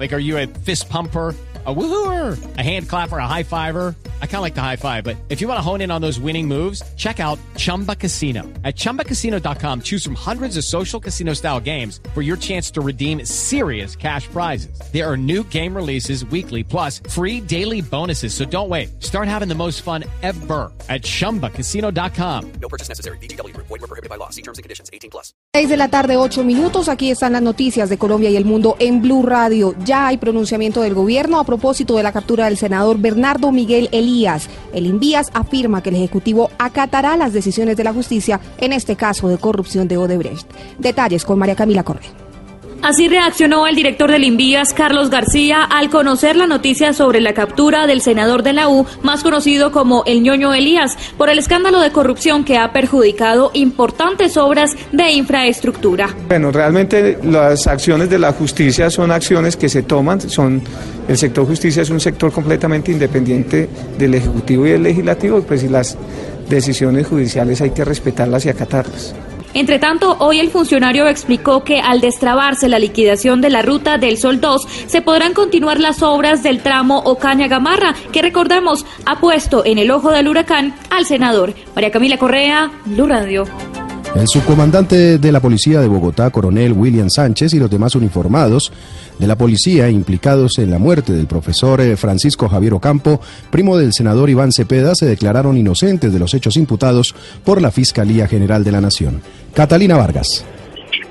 Like, are you a fist pumper? a woohooer, a hand clapper, a high fiver. I kind of like the high five, but if you want to hone in on those winning moves, check out Chumba Casino. At ChumbaCasino.com, choose from hundreds of social casino style games for your chance to redeem serious cash prizes. There are new game releases weekly, plus free daily bonuses. So don't wait. Start having the most fun ever at ChumbaCasino.com. No purchase necessary. BGW. Void were prohibited by law. See terms and conditions. 18 plus. 6 de la tarde, 8 minutos. Aquí están las noticias de Colombia y el mundo en Blue Radio. Ya hay pronunciamiento del gobierno a propósito de la captura del senador Bernardo Miguel Elías. El Invías afirma que el Ejecutivo acatará las decisiones de la justicia en este caso de corrupción de Odebrecht. Detalles con María Camila Correa. Así reaccionó el director del Invías, Carlos García, al conocer la noticia sobre la captura del senador de la U, más conocido como el ñoño Elías, por el escándalo de corrupción que ha perjudicado importantes obras de infraestructura. Bueno, realmente las acciones de la justicia son acciones que se toman, son el sector justicia es un sector completamente independiente del Ejecutivo y del Legislativo, pues y las decisiones judiciales hay que respetarlas y acatarlas. Entre tanto, hoy el funcionario explicó que al destrabarse la liquidación de la ruta del Sol 2, se podrán continuar las obras del tramo Ocaña-Gamarra, que recordemos ha puesto en el ojo del huracán al senador. María Camila Correa, Blue. El subcomandante de la Policía de Bogotá, coronel William Sánchez, y los demás uniformados de la policía implicados en la muerte del profesor eh, Francisco Javier Ocampo, primo del senador Iván Cepeda, se declararon inocentes de los hechos imputados por la Fiscalía General de la Nación. Catalina Vargas.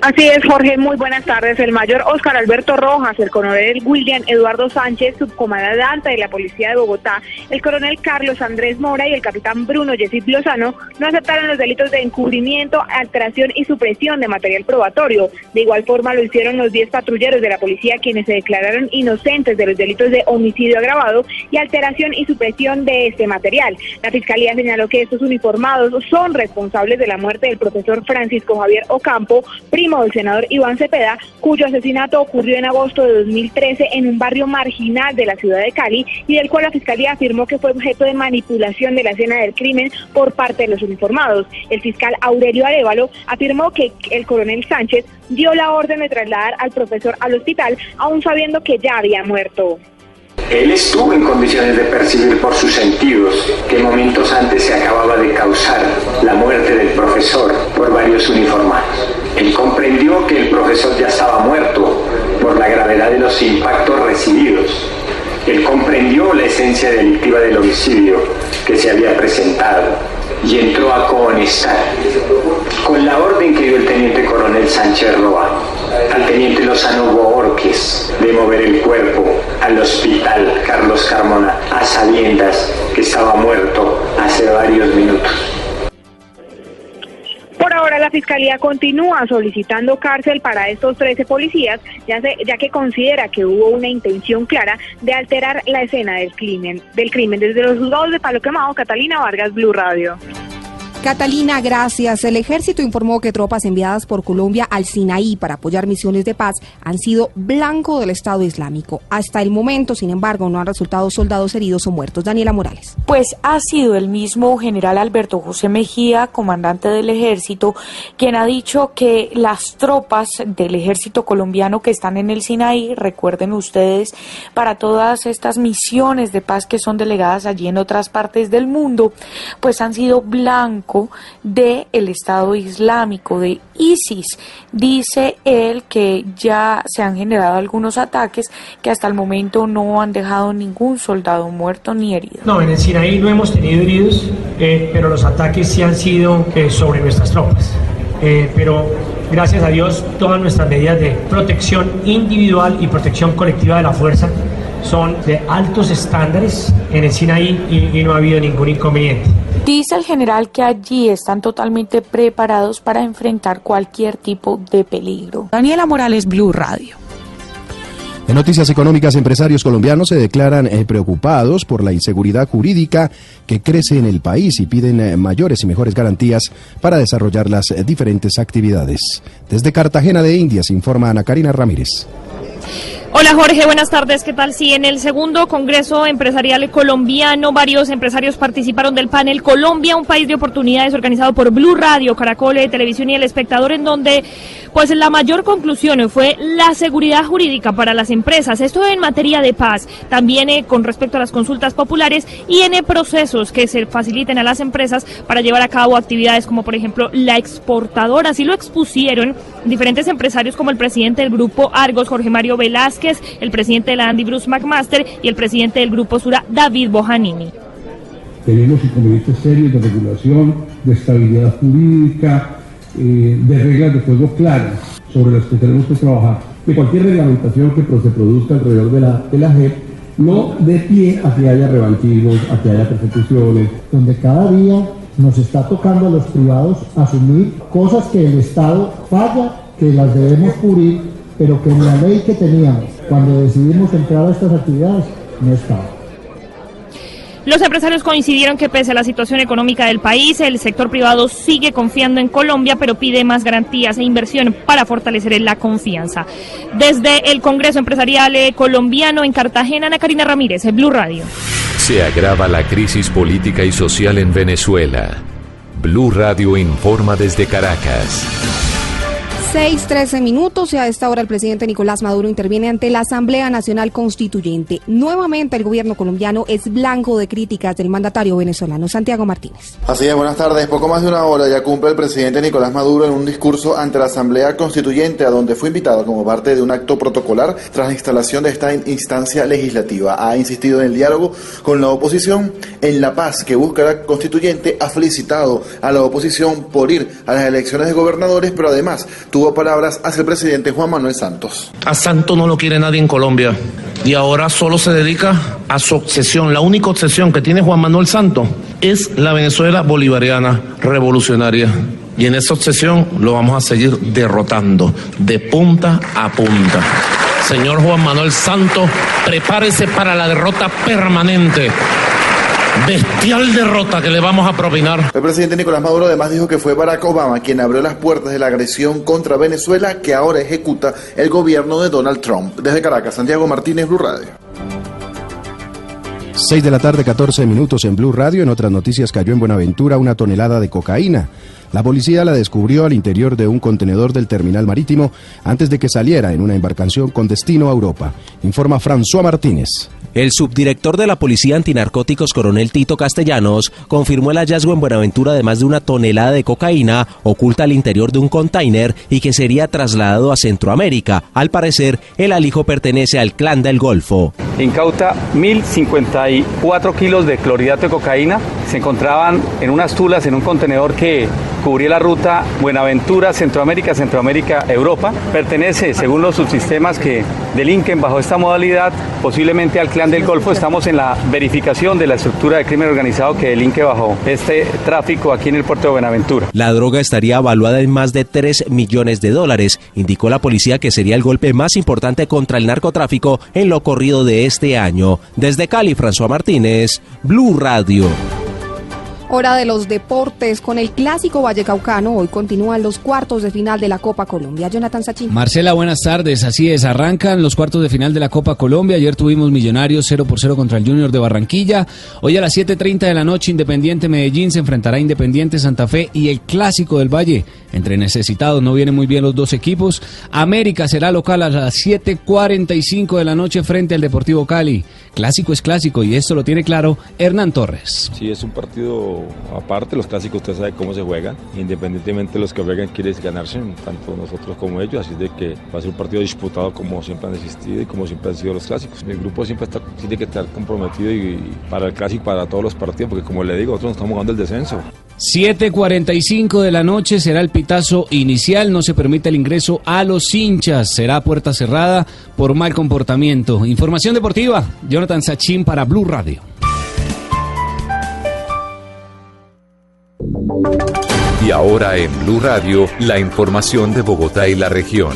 Así es, Jorge, muy buenas tardes. El mayor Óscar Alberto Rojas, el coronel William Eduardo Sánchez, subcomandante de la Policía de Bogotá, el coronel Carlos Andrés Mora y el capitán Bruno Yesid Lozano no aceptaron los delitos de encubrimiento, alteración y supresión de material probatorio. De igual forma lo hicieron los 10 patrulleros de la policía quienes se declararon inocentes de los delitos de homicidio agravado y alteración y supresión de este material. La Fiscalía señaló que estos uniformados son responsables de la muerte del profesor Francisco Javier Ocampo, primo del senador Iván Cepeda, cuyo asesinato ocurrió en agosto de 2013 en un barrio marginal de la ciudad de Cali y del cual la Fiscalía afirmó que fue objeto de manipulación de la escena del crimen por parte de los uniformados. El fiscal Aurelio Arevalo afirmó que el coronel Sánchez dio la orden de trasladar al profesor al hospital, aún sabiendo que ya había muerto. Él estuvo en condiciones de percibir por sus sentidos que momentos antes se acababa de causar la muerte del profesor por varios uniformados. Él comprendió que el profesor ya estaba muerto por la gravedad de los impactos recibidos. Él comprendió la esencia delictiva del homicidio que se había presentado y entró a cohonestar con la orden que dio el teniente coronel Sánchez Roa al teniente Lozano Borges de mover el cuerpo al hospital Carlos Carmona a sabiendas que estaba muerto hace varios minutos. La Fiscalía continúa solicitando cárcel para estos 13 policías, ya, ya que considera que hubo una intención clara de alterar la escena del crimen. Del crimen. Desde los juzgados de Palo Quemado, Catalina Vargas, Blue Radio. Catalina, gracias. El ejército informó que tropas enviadas por Colombia al Sinaí para apoyar misiones de paz han sido blanco del Estado Islámico. Hasta el momento, sin embargo, no han resultado soldados heridos o muertos. Daniela Morales. Pues ha sido el mismo general Alberto José Mejía, comandante del ejército, quien ha dicho que las tropas del ejército colombiano que están en el Sinaí, recuerden ustedes, para todas estas misiones de paz que son delegadas allí en otras partes del mundo, pues han sido blancos del el Estado Islámico, de ISIS. Dice él que ya se han generado algunos ataques que hasta el momento no han dejado ningún soldado muerto ni herido. No, en el Sinaí no hemos tenido heridos, eh, pero los ataques sí han sido eh, sobre nuestras tropas. Eh, pero gracias a Dios todas nuestras medidas de protección individual y protección colectiva de la fuerza son de altos estándares en el Sinaí y, no ha habido ningún inconveniente. Dice el general que allí están totalmente preparados para enfrentar cualquier tipo de peligro. Daniela Morales, Blue Radio. En noticias económicas, empresarios colombianos se declaran eh, preocupados por la inseguridad jurídica que crece en el país y piden eh, mayores y mejores garantías para desarrollar las eh, diferentes actividades. Desde Cartagena de Indias informa Ana Karina Ramírez. Hola Jorge, buenas tardes. ¿Qué tal? Sí, en el segundo Congreso Empresarial Colombiano, varios empresarios participaron del panel Colombia, un país de oportunidades organizado por Blue Radio, Caracol, Televisión y El Espectador, en donde pues la mayor conclusión fue la seguridad jurídica para las empresas. Esto en materia de paz, también eh, con respecto a las consultas populares y en procesos que se faciliten a las empresas para llevar a cabo actividades como por ejemplo la exportadora. Así lo expusieron diferentes empresarios como el presidente del grupo Argos, Jorge Mario Velázquez, el presidente de la Andy Bruce McMaster y el presidente del Grupo Sura, David Bojanini. Tenemos inconvenientes serios de regulación, de estabilidad jurídica, eh, de reglas de juego claras sobre las que tenemos que trabajar. Que cualquier reglamentación que se produzca alrededor de la, de la JEP no dé pie a que haya revanchismos, a que haya persecuciones. Donde cada día nos está tocando a los privados asumir cosas que el Estado falla, que las debemos cubrir, pero que en la ley que teníamos cuando decidimos entrar a estas actividades no estaba. Los empresarios coincidieron que pese a la situación económica del país, el sector privado sigue confiando en Colombia, pero pide más garantías e inversión para fortalecer la confianza. Desde el Congreso Empresarial Colombiano en Cartagena, Ana Karina Ramírez, Blue Radio. Se agrava la crisis política y social en Venezuela. Blue Radio informa desde Caracas. 6-13 minutos y a esta hora el presidente Nicolás Maduro interviene ante la Asamblea Nacional Constituyente. Nuevamente el gobierno colombiano es blanco de críticas del mandatario venezolano Santiago Martínez. Así es, buenas tardes. Poco más de una hora ya cumple el presidente Nicolás Maduro en un discurso ante la Asamblea Constituyente a donde fue invitado como parte de un acto protocolar tras la instalación de esta instancia legislativa. Ha insistido en el diálogo con la oposición, en la paz que busca la constituyente, ha felicitado a la oposición por ir a las elecciones de gobernadores, pero además tuvo tuvo palabras hacia el presidente Juan Manuel Santos. A Santos no lo quiere nadie en Colombia y ahora solo se dedica a su obsesión. La única obsesión que tiene Juan Manuel Santos es la Venezuela bolivariana revolucionaria. Y en esa obsesión lo vamos a seguir derrotando de punta a punta. Señor Juan Manuel Santos, prepárese para la derrota permanente bestial derrota que le vamos a propinar. El presidente Nicolás Maduro además dijo que fue Barack Obama quien abrió las puertas de la agresión contra Venezuela que ahora ejecuta el gobierno de Donald Trump. Desde Caracas, Santiago Martínez, Blue Radio. 6 de la tarde, 14 minutos en Blue Radio. En otras noticias cayó en Buenaventura una tonelada de cocaína. La policía la descubrió al interior de un contenedor del terminal marítimo antes de que saliera en una embarcación con destino a Europa. Informa François Martínez. El subdirector de la Policía Antinarcóticos, coronel Tito Castellanos, confirmó el hallazgo en Buenaventura de más de una tonelada de cocaína oculta al interior de un container y que sería trasladado a Centroamérica. Al parecer, el alijo pertenece al clan del Golfo. Incauta 1.054 kilos de clorhidrato de cocaína. Se encontraban en unas tulas en un contenedor que cubría la ruta Buenaventura, Centroamérica, Centroamérica, Europa. Pertenece, según los subsistemas que delinquen bajo esta modalidad, posiblemente al clan del Golfo. Estamos en la verificación de la estructura de crimen organizado que delinque bajo este tráfico aquí en el puerto de Buenaventura. La droga estaría evaluada en más de 3 millones de dólares. Indicó la policía que sería el golpe más importante contra el narcotráfico en lo corrido de este año. Desde Cali, François Martínez, Blue Radio. Hora de los deportes con el clásico Vallecaucano. Hoy continúan los cuartos de final de la Copa Colombia. Jonathan Sachin. Marcela, buenas tardes. Así es, arrancan los cuartos de final de la Copa Colombia. Ayer tuvimos Millonarios 0 por 0 contra el Junior de Barranquilla. Hoy a las 7.30 de la noche Independiente Medellín se enfrentará a Independiente Santa Fe y el clásico del Valle. Entre necesitados no vienen muy bien los dos equipos. América será local a las 7.45 de la noche frente al Deportivo Cali. Clásico es clásico y esto lo tiene claro Hernán Torres. Sí, es un partido aparte, los clásicos usted sabe cómo se juegan, independientemente de los que juegan quieren ganarse, tanto nosotros como ellos, así de que va a ser un partido disputado como siempre han existido y como siempre han sido los clásicos. Mi grupo siempre tiene que estar comprometido y, para el clásico, para todos los partidos, porque como le digo, nosotros estamos jugando el descenso. 7.45 de la noche será el pitazo inicial, no se permite el ingreso a los hinchas, será puerta cerrada por mal comportamiento. Información deportiva, Jonathan Sachin para Blue Radio. Y ahora en Blue Radio, la información de Bogotá y la región.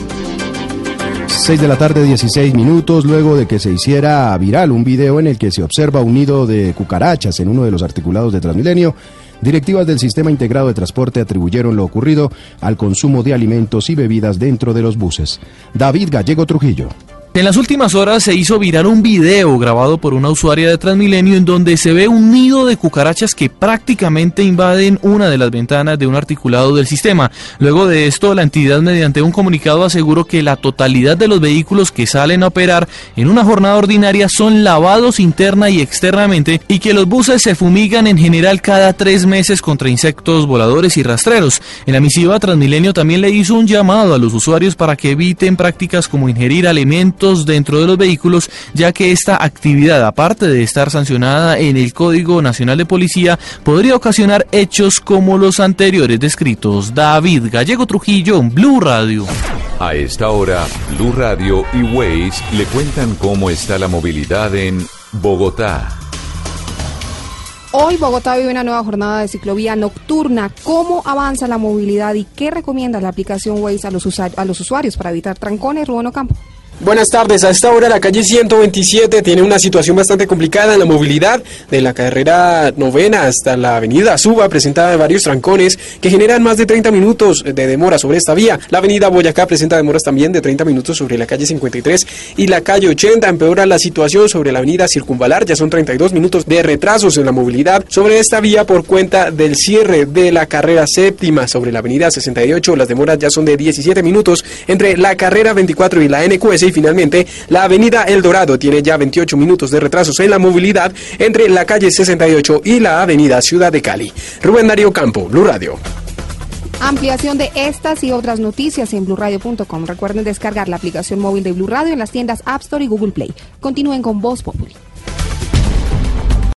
6 de la tarde, 16 minutos, luego de que se hiciera viral un video en el que se observa un nido de cucarachas en uno de los articulados de Transmilenio, Directivas del Sistema Integrado de Transporte atribuyeron lo ocurrido al consumo de alimentos y bebidas dentro de los buses. David Gallego Trujillo. En las últimas horas se hizo viral un video grabado por una usuaria de Transmilenio en donde se ve un nido de cucarachas que prácticamente invaden una de las ventanas de un articulado del sistema. Luego de esto, la entidad mediante un comunicado aseguró que la totalidad de los vehículos que salen a operar en una jornada ordinaria son lavados interna y externamente y que los buses se fumigan en general cada tres meses contra insectos voladores y rastreros. En la misiva, Transmilenio también le hizo un llamado a los usuarios para que eviten prácticas como ingerir alimentos dentro de los vehículos, ya que esta actividad, aparte de estar sancionada en el Código Nacional de Policía, podría ocasionar hechos como los anteriores descritos. David Gallego Trujillo, Blue Radio. A esta hora, Blue Radio y Waze le cuentan cómo está la movilidad en Bogotá. Hoy Bogotá vive una nueva jornada de ciclovía nocturna. ¿Cómo avanza la movilidad y qué recomienda la aplicación Waze a los, a los usuarios para evitar trancones? Rubén Ocampo. Buenas tardes. A esta hora la calle 127 tiene una situación bastante complicada en la movilidad de la carrera novena hasta la avenida Suba, presentada varios trancones que generan más de 30 minutos de demora sobre esta vía. La avenida Boyacá presenta demoras también de 30 minutos sobre la calle 53 y la calle 80 empeora la situación sobre la avenida Circunvalar. Ya son 32 minutos de retrasos en la movilidad sobre esta vía por cuenta del cierre de la carrera séptima sobre la avenida 68. Las demoras ya son de 17 minutos entre la carrera 24 y la NQS y finalmente la avenida El Dorado tiene ya 28 minutos de retrasos en la movilidad entre la calle 68 y la avenida Ciudad de Cali. Rubén Darío Campo, Blue Radio. Ampliación de estas y otras noticias en blurradio.com. Recuerden descargar la aplicación móvil de Blue Radio en las tiendas App Store y Google Play. Continúen con Voz Populi.